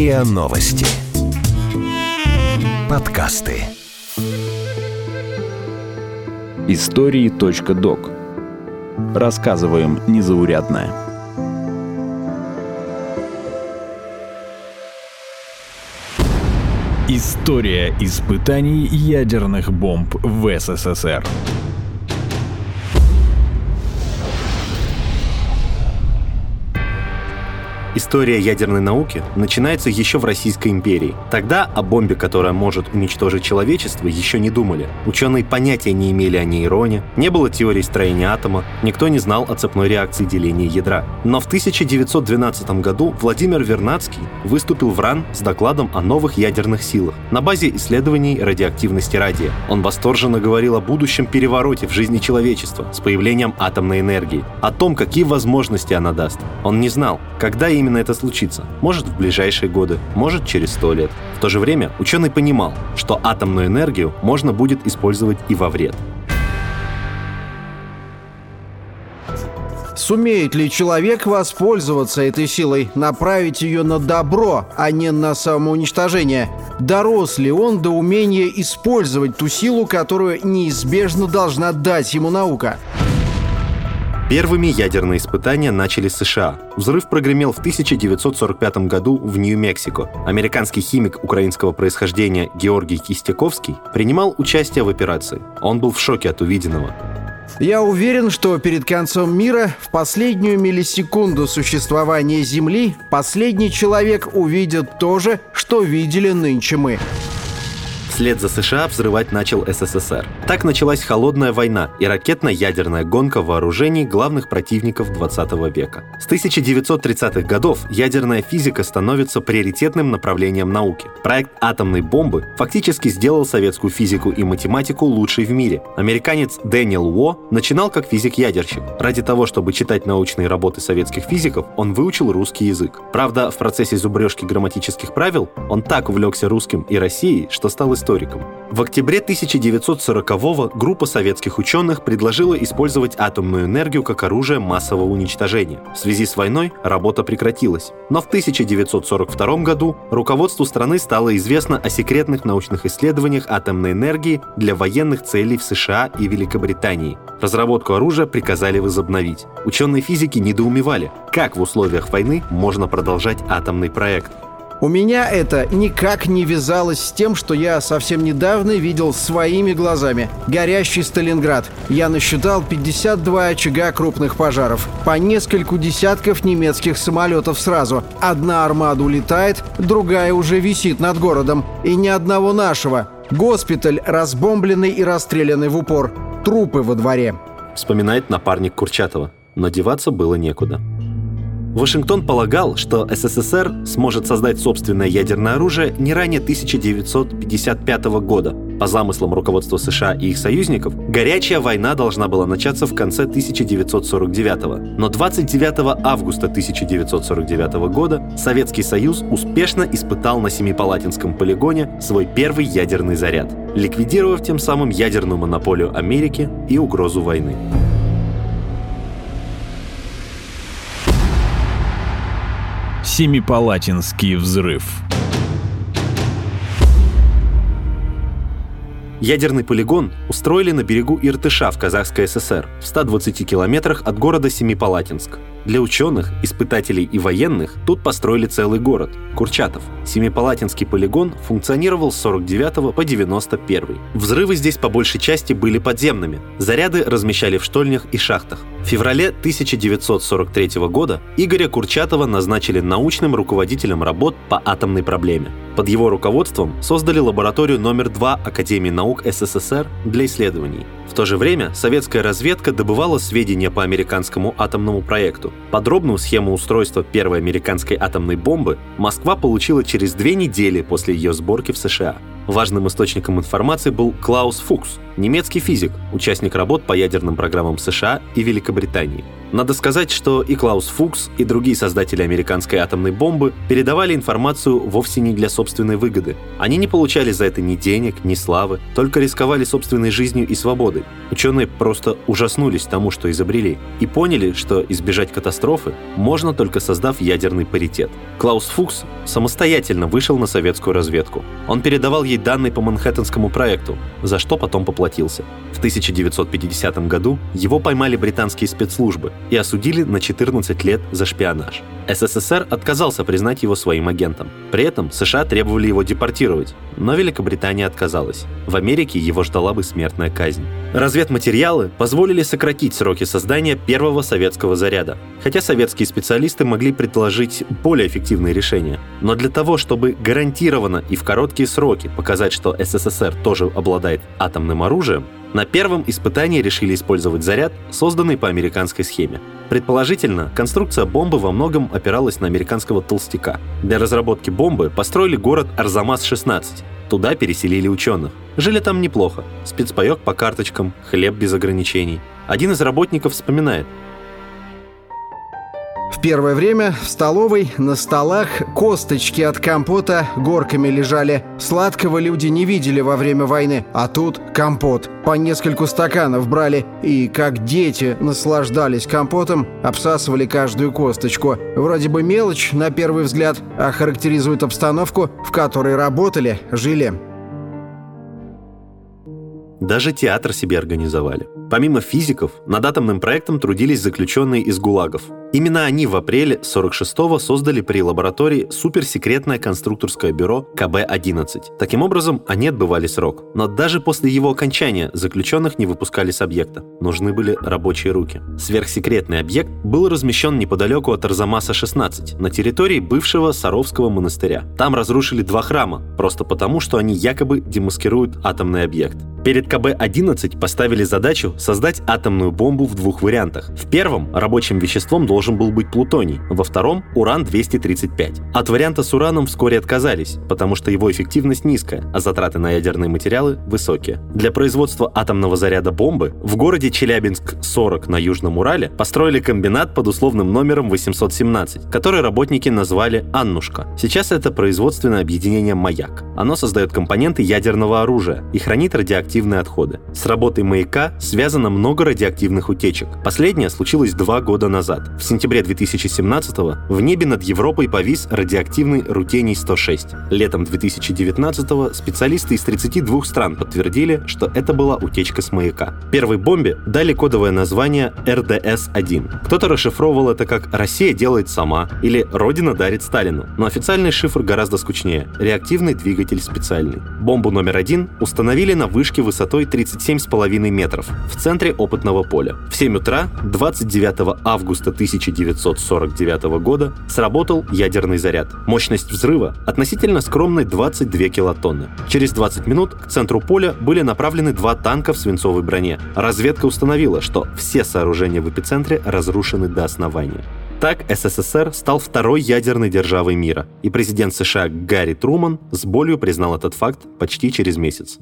РИА Новости. Подкасты. Истории.док. Рассказываем незаурядное. История испытаний ядерных бомб в СССР. История ядерной науки начинается еще в Российской империи. Тогда о бомбе, которая может уничтожить человечество, еще не думали. Ученые понятия не имели о нейроне, не было теории строения атома, никто не знал о цепной реакции деления ядра. Но в 1912 году Владимир Вернадский выступил в РАН с докладом о новых ядерных силах на базе исследований радиоактивности радия. Он восторженно говорил о будущем перевороте в жизни человечества с появлением атомной энергии, о том, какие возможности она даст. Он не знал, когда и именно это случится. Может, в ближайшие годы, может, через сто лет. В то же время ученый понимал, что атомную энергию можно будет использовать и во вред. Сумеет ли человек воспользоваться этой силой, направить ее на добро, а не на самоуничтожение? Дорос ли он до умения использовать ту силу, которую неизбежно должна дать ему наука? Первыми ядерные испытания начали США. Взрыв прогремел в 1945 году в Нью-Мексико. Американский химик украинского происхождения Георгий Кистяковский принимал участие в операции. Он был в шоке от увиденного. Я уверен, что перед концом мира, в последнюю миллисекунду существования Земли, последний человек увидит то же, что видели нынче мы. Вслед за США взрывать начал СССР. Так началась холодная война и ракетно-ядерная гонка вооружений главных противников 20 века. С 1930-х годов ядерная физика становится приоритетным направлением науки. Проект атомной бомбы фактически сделал советскую физику и математику лучшей в мире. Американец Дэниел Уо начинал как физик-ядерщик. Ради того, чтобы читать научные работы советских физиков, он выучил русский язык. Правда, в процессе зубрежки грамматических правил он так увлекся русским и Россией, что стал историком историком. В октябре 1940-го группа советских ученых предложила использовать атомную энергию как оружие массового уничтожения. В связи с войной работа прекратилась. Но в 1942 году руководству страны стало известно о секретных научных исследованиях атомной энергии для военных целей в США и Великобритании. Разработку оружия приказали возобновить. Ученые физики недоумевали, как в условиях войны можно продолжать атомный проект. У меня это никак не вязалось с тем, что я совсем недавно видел своими глазами. Горящий Сталинград. Я насчитал 52 очага крупных пожаров. По нескольку десятков немецких самолетов сразу. Одна армада улетает, другая уже висит над городом. И ни одного нашего. Госпиталь разбомбленный и расстрелянный в упор. Трупы во дворе. Вспоминает напарник Курчатова. Но деваться было некуда. Вашингтон полагал, что СССР сможет создать собственное ядерное оружие не ранее 1955 года. По замыслам руководства США и их союзников, горячая война должна была начаться в конце 1949 Но 29 августа 1949 года Советский Союз успешно испытал на Семипалатинском полигоне свой первый ядерный заряд, ликвидировав тем самым ядерную монополию Америки и угрозу войны. Семипалатинский взрыв. Ядерный полигон устроили на берегу Иртыша в Казахской ССР, в 120 километрах от города Семипалатинск. Для ученых, испытателей и военных тут построили целый город – Курчатов. Семипалатинский полигон функционировал с 49 по 91. Взрывы здесь по большей части были подземными. Заряды размещали в штольнях и шахтах. В феврале 1943 года Игоря Курчатова назначили научным руководителем работ по атомной проблеме. Под его руководством создали лабораторию номер 2 Академии наук СССР для исследований. В то же время советская разведка добывала сведения по американскому атомному проекту. Подробную схему устройства первой американской атомной бомбы Москва получила через две недели после ее сборки в США. Важным источником информации был Клаус Фукс, немецкий физик, участник работ по ядерным программам США и Великобритании. Надо сказать, что и Клаус Фукс, и другие создатели американской атомной бомбы передавали информацию вовсе не для собственной выгоды. Они не получали за это ни денег, ни славы, только рисковали собственной жизнью и свободой. Ученые просто ужаснулись тому, что изобрели, и поняли, что избежать катастрофы можно только создав ядерный паритет. Клаус Фукс самостоятельно вышел на советскую разведку. Он передавал ей данные по Манхэттенскому проекту, за что потом поплатился. В 1950 году его поймали британские спецслужбы и осудили на 14 лет за шпионаж. СССР отказался признать его своим агентом. При этом США требовали его депортировать, но Великобритания отказалась. В Америке его ждала бы смертная казнь. Разведматериалы позволили сократить сроки создания первого советского заряда, хотя советские специалисты могли предложить более эффективные решения. Но для того, чтобы гарантированно и в короткие сроки показать, что СССР тоже обладает атомным оружием, на первом испытании решили использовать заряд, созданный по американской схеме. Предположительно, конструкция бомбы во многом опиралась на американского толстяка. Для разработки бомбы построили город Арзамас-16. Туда переселили ученых. Жили там неплохо. Спецпаек по карточкам, хлеб без ограничений. Один из работников вспоминает, в первое время в столовой на столах косточки от компота горками лежали. Сладкого люди не видели во время войны, а тут компот. По нескольку стаканов брали и, как дети, наслаждались компотом, обсасывали каждую косточку. Вроде бы мелочь, на первый взгляд, а характеризует обстановку, в которой работали, жили. Даже театр себе организовали. Помимо физиков, над атомным проектом трудились заключенные из ГУЛАГов. Именно они в апреле 46-го создали при лаборатории суперсекретное конструкторское бюро КБ-11. Таким образом, они отбывали срок. Но даже после его окончания заключенных не выпускали с объекта. Нужны были рабочие руки. Сверхсекретный объект был размещен неподалеку от Арзамаса-16, на территории бывшего Саровского монастыря. Там разрушили два храма, просто потому, что они якобы демаскируют атомный объект. Перед КБ-11 поставили задачу создать атомную бомбу в двух вариантах. В первом рабочим веществом должен был быть плутоний, во втором — уран-235. От варианта с ураном вскоре отказались, потому что его эффективность низкая, а затраты на ядерные материалы высокие. Для производства атомного заряда бомбы в городе Челябинск-40 на Южном Урале построили комбинат под условным номером 817, который работники назвали «Аннушка». Сейчас это производственное объединение «Маяк». Оно создает компоненты ядерного оружия и хранит радиоактивные отходы. С работой маяка связано много радиоактивных утечек. Последняя случилась два года назад. В сентябре 2017 в небе над Европой повис радиоактивный рутений-106. Летом 2019 специалисты из 32 стран подтвердили, что это была утечка с маяка. Первой бомбе дали кодовое название РДС-1. Кто-то расшифровывал это как «Россия делает сама» или «Родина дарит Сталину», но официальный шифр гораздо скучнее – реактивный двигатель специальный. Бомбу номер один установили на вышке высотой 37,5 метров в центре опытного поля. В 7 утра 29 августа 1949 года сработал ядерный заряд. Мощность взрыва относительно скромной 22 килотонны. Через 20 минут к центру поля были направлены два танка в свинцовой броне. Разведка установила, что все сооружения в эпицентре разрушены до основания. Так СССР стал второй ядерной державой мира, и президент США Гарри Труман с болью признал этот факт почти через месяц.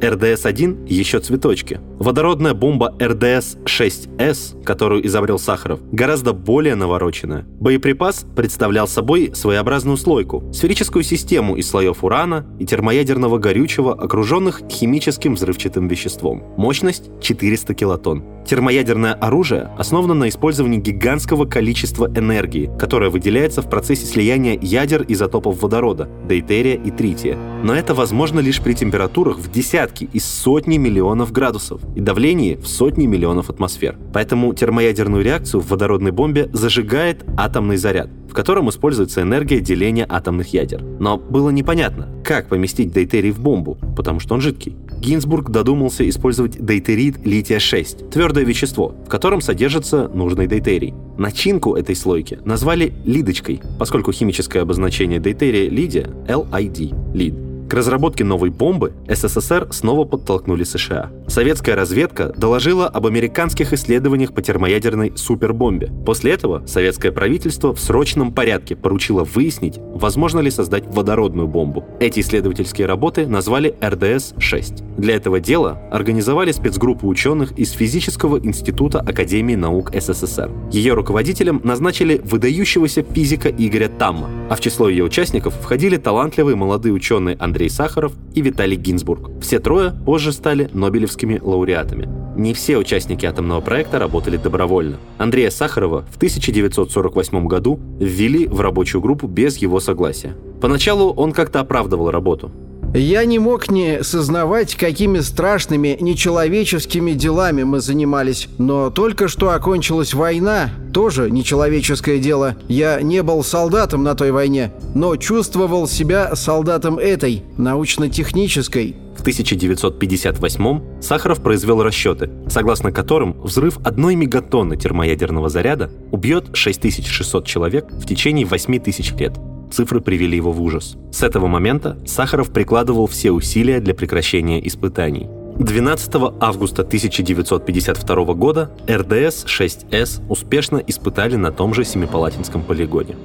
РДС-1 еще цветочки. Водородная бомба РДС-6С, которую изобрел Сахаров, гораздо более навороченная. Боеприпас представлял собой своеобразную слойку, сферическую систему из слоев урана и термоядерного горючего, окруженных химическим взрывчатым веществом. Мощность 400 килотонн. Термоядерное оружие основано на использовании гигантского количества энергии, которая выделяется в процессе слияния ядер изотопов водорода, дейтерия и трития. Но это возможно лишь при температурах в десятки и сотни миллионов градусов и давлении в сотни миллионов атмосфер. Поэтому термоядерную реакцию в водородной бомбе зажигает атомный заряд, в котором используется энергия деления атомных ядер. Но было непонятно, как поместить дейтерий в бомбу, потому что он жидкий. Гинзбург додумался использовать дейтерит лития-6, твердое вещество, в котором содержится нужный дейтерий. Начинку этой слойки назвали лидочкой, поскольку химическое обозначение дейтерия лидия — LID — лид. К разработке новой бомбы СССР снова подтолкнули США. Советская разведка доложила об американских исследованиях по термоядерной супербомбе. После этого советское правительство в срочном порядке поручило выяснить, возможно ли создать водородную бомбу. Эти исследовательские работы назвали РДС-6. Для этого дела организовали спецгруппу ученых из Физического института Академии наук СССР. Ее руководителем назначили выдающегося физика Игоря Тамма, а в число ее участников входили талантливые молодые ученые Андрей Сахаров и Виталий Гинзбург. Все трое позже стали Нобелевскими лауреатами. Не все участники атомного проекта работали добровольно. Андрея Сахарова в 1948 году ввели в рабочую группу без его согласия. Поначалу он как-то оправдывал работу. Я не мог не сознавать, какими страшными, нечеловеческими делами мы занимались. Но только что окончилась война, тоже нечеловеческое дело. Я не был солдатом на той войне, но чувствовал себя солдатом этой, научно-технической. В 1958 Сахаров произвел расчеты, согласно которым взрыв одной мегатонны термоядерного заряда убьет 6600 человек в течение 8000 лет. Цифры привели его в ужас. С этого момента Сахаров прикладывал все усилия для прекращения испытаний. 12 августа 1952 года РДС-6С успешно испытали на том же Семипалатинском полигоне.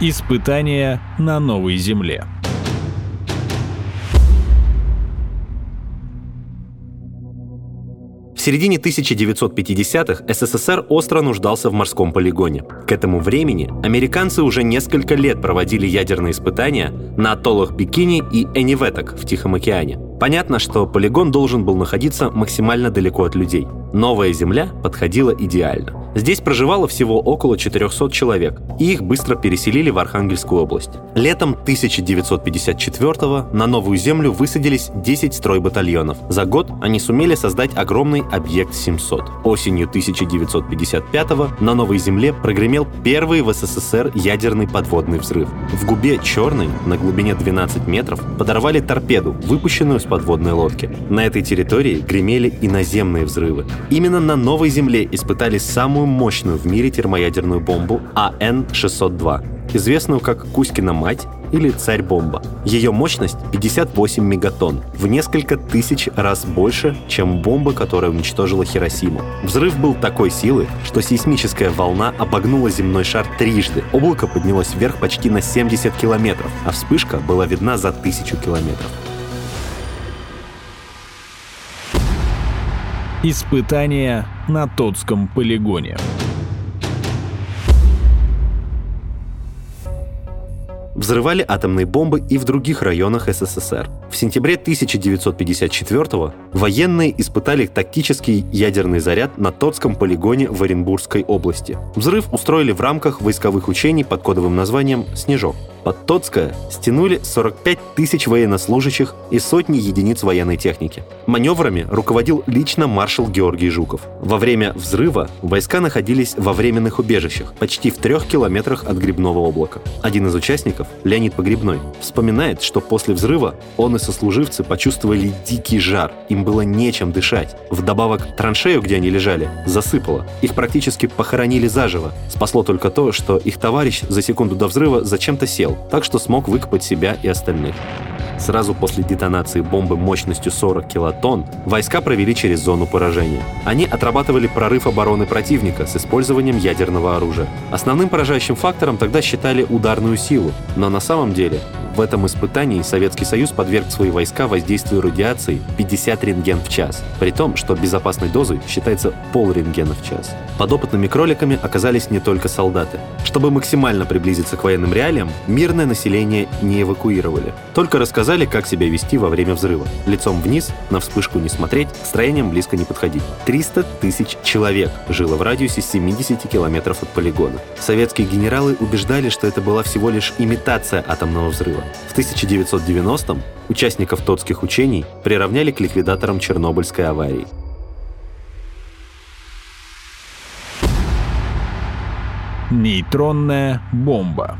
Испытания на новой Земле. Середине 1950-х СССР остро нуждался в морском полигоне. К этому времени американцы уже несколько лет проводили ядерные испытания на атоллах Бикини и Эниветок в Тихом океане. Понятно, что полигон должен был находиться максимально далеко от людей. Новая Земля подходила идеально. Здесь проживало всего около 400 человек, и их быстро переселили в Архангельскую область. Летом 1954 на Новую Землю высадились 10 стройбатальонов. За год они сумели создать огромный объект 700. Осенью 1955 на Новой Земле прогремел первый в СССР ядерный подводный взрыв. В губе Черной на глубине 12 метров подорвали торпеду, выпущенную с подводной лодки. На этой территории гремели и наземные взрывы. Именно на Новой Земле испытали самую мощную в мире термоядерную бомбу АН-602, известную как Кузькина мать или царь-бомба. Ее мощность 58 мегатонн, в несколько тысяч раз больше, чем бомба, которая уничтожила Хиросиму. Взрыв был такой силы, что сейсмическая волна обогнула земной шар трижды. Облако поднялось вверх почти на 70 километров, а вспышка была видна за тысячу километров. Испытания на Тотском полигоне. Взрывали атомные бомбы и в других районах СССР. В сентябре 1954 военные испытали тактический ядерный заряд на Тотском полигоне в Оренбургской области. Взрыв устроили в рамках войсковых учений под кодовым названием «Снежок». Под Тотское стянули 45 тысяч военнослужащих и сотни единиц военной техники. Маневрами руководил лично маршал Георгий Жуков. Во время взрыва войска находились во временных убежищах, почти в трех километрах от грибного облака. Один из участников, Леонид Погребной, вспоминает, что после взрыва он и сослуживцы почувствовали дикий жар, им было нечем дышать. Вдобавок, траншею, где они лежали, засыпало. Их практически похоронили заживо. Спасло только то, что их товарищ за секунду до взрыва зачем-то сел, так что смог выкопать себя и остальных. Сразу после детонации бомбы мощностью 40 килотонн войска провели через зону поражения. Они отрабатывали прорыв обороны противника с использованием ядерного оружия. Основным поражающим фактором тогда считали ударную силу, но на самом деле в этом испытании Советский Союз подверг свои войска воздействию радиации 50 рентген в час, при том, что безопасной дозой считается пол рентгена в час. Подопытными кроликами оказались не только солдаты. Чтобы максимально приблизиться к военным реалиям, мирное население не эвакуировали. Только рассказали, как себя вести во время взрыва. Лицом вниз, на вспышку не смотреть, строением близко не подходить. 300 тысяч человек жило в радиусе 70 километров от полигона. Советские генералы убеждали, что это была всего лишь имитация атомного взрыва. В 1990-м участников тотских учений приравняли к ликвидаторам Чернобыльской аварии. Нейтронная бомба.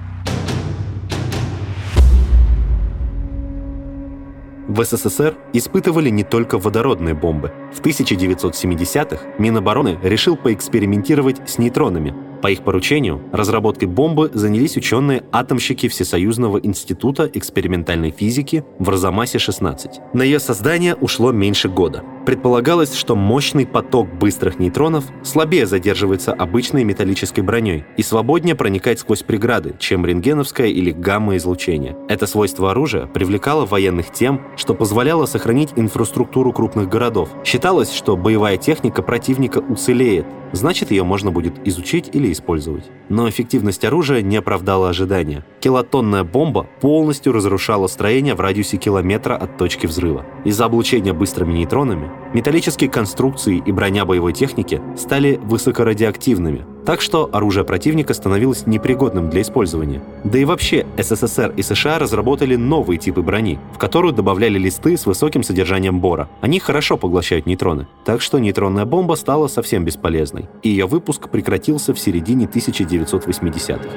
В СССР испытывали не только водородные бомбы. В 1970-х Минобороны решил поэкспериментировать с нейтронами. По их поручению разработкой бомбы занялись ученые-атомщики Всесоюзного института экспериментальной физики в Арзамасе-16. На ее создание ушло меньше года. Предполагалось, что мощный поток быстрых нейтронов слабее задерживается обычной металлической броней и свободнее проникает сквозь преграды, чем рентгеновское или гамма-излучение. Это свойство оружия привлекало военных тем, что позволяло сохранить инфраструктуру крупных городов. Считалось, что боевая техника противника уцелеет, значит ее можно будет изучить или использовать. Но эффективность оружия не оправдала ожидания. Килотонная бомба полностью разрушала строение в радиусе километра от точки взрыва. Из-за облучения быстрыми нейтронами металлические конструкции и броня боевой техники стали высокорадиоактивными, так что оружие противника становилось непригодным для использования. Да и вообще СССР и США разработали новые типы брони, в которую добавляли листы с высоким содержанием бора. Они хорошо поглощают нейтроны, так что нейтронная бомба стала совсем бесполезной, и ее выпуск прекратился в середине 1980-х.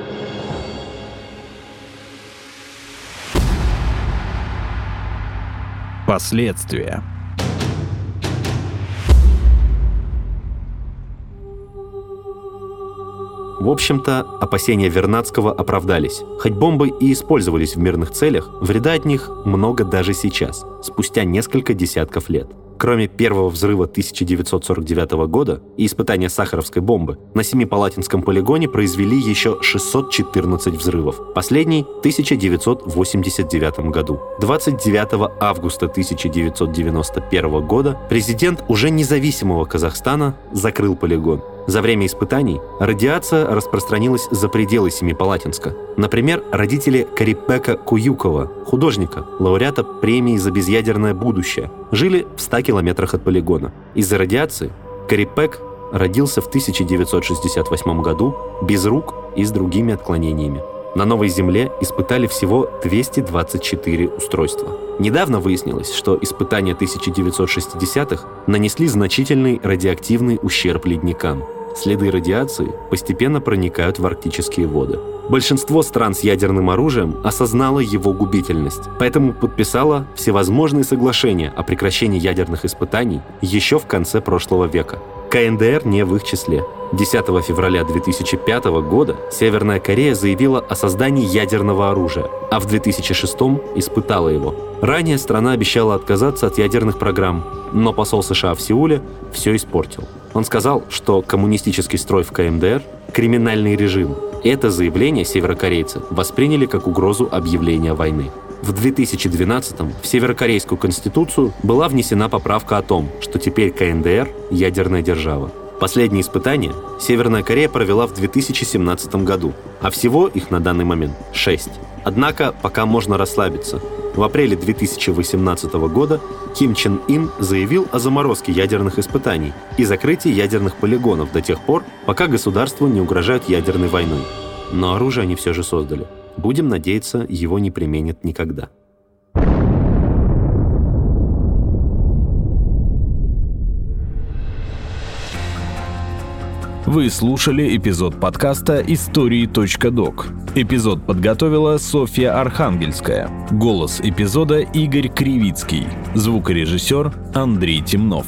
Последствия. В общем-то, опасения Вернадского оправдались. Хоть бомбы и использовались в мирных целях, вреда от них много даже сейчас, спустя несколько десятков лет. Кроме первого взрыва 1949 года и испытания сахаровской бомбы, на Семипалатинском полигоне произвели еще 614 взрывов. Последний в 1989 году. 29 августа 1991 года президент уже независимого Казахстана закрыл полигон. За время испытаний радиация распространилась за пределы Семипалатинска. Например, родители Карипека Куюкова, художника, лауреата премии за безъядерное будущее, жили в 100 километрах от полигона. Из-за радиации Карипек родился в 1968 году без рук и с другими отклонениями. На Новой Земле испытали всего 224 устройства. Недавно выяснилось, что испытания 1960-х нанесли значительный радиоактивный ущерб ледникам. Следы радиации постепенно проникают в арктические воды. Большинство стран с ядерным оружием осознало его губительность, поэтому подписало всевозможные соглашения о прекращении ядерных испытаний еще в конце прошлого века. КНДР не в их числе. 10 февраля 2005 года Северная Корея заявила о создании ядерного оружия, а в 2006 испытала его. Ранее страна обещала отказаться от ядерных программ, но посол США в Сеуле все испортил. Он сказал, что коммунистический строй в КМДР – криминальный режим. Это заявление северокорейцы восприняли как угрозу объявления войны. В 2012-м в Северокорейскую конституцию была внесена поправка о том, что теперь КНДР – ядерная держава. Последние испытания Северная Корея провела в 2017 году, а всего их на данный момент 6. Однако пока можно расслабиться. В апреле 2018 года Ким Чен Ин заявил о заморозке ядерных испытаний и закрытии ядерных полигонов до тех пор, пока государству не угрожают ядерной войной. Но оружие они все же создали. Будем надеяться, его не применят никогда. Вы слушали эпизод подкаста «Истории.док». Эпизод подготовила Софья Архангельская. Голос эпизода Игорь Кривицкий. Звукорежиссер Андрей Темнов.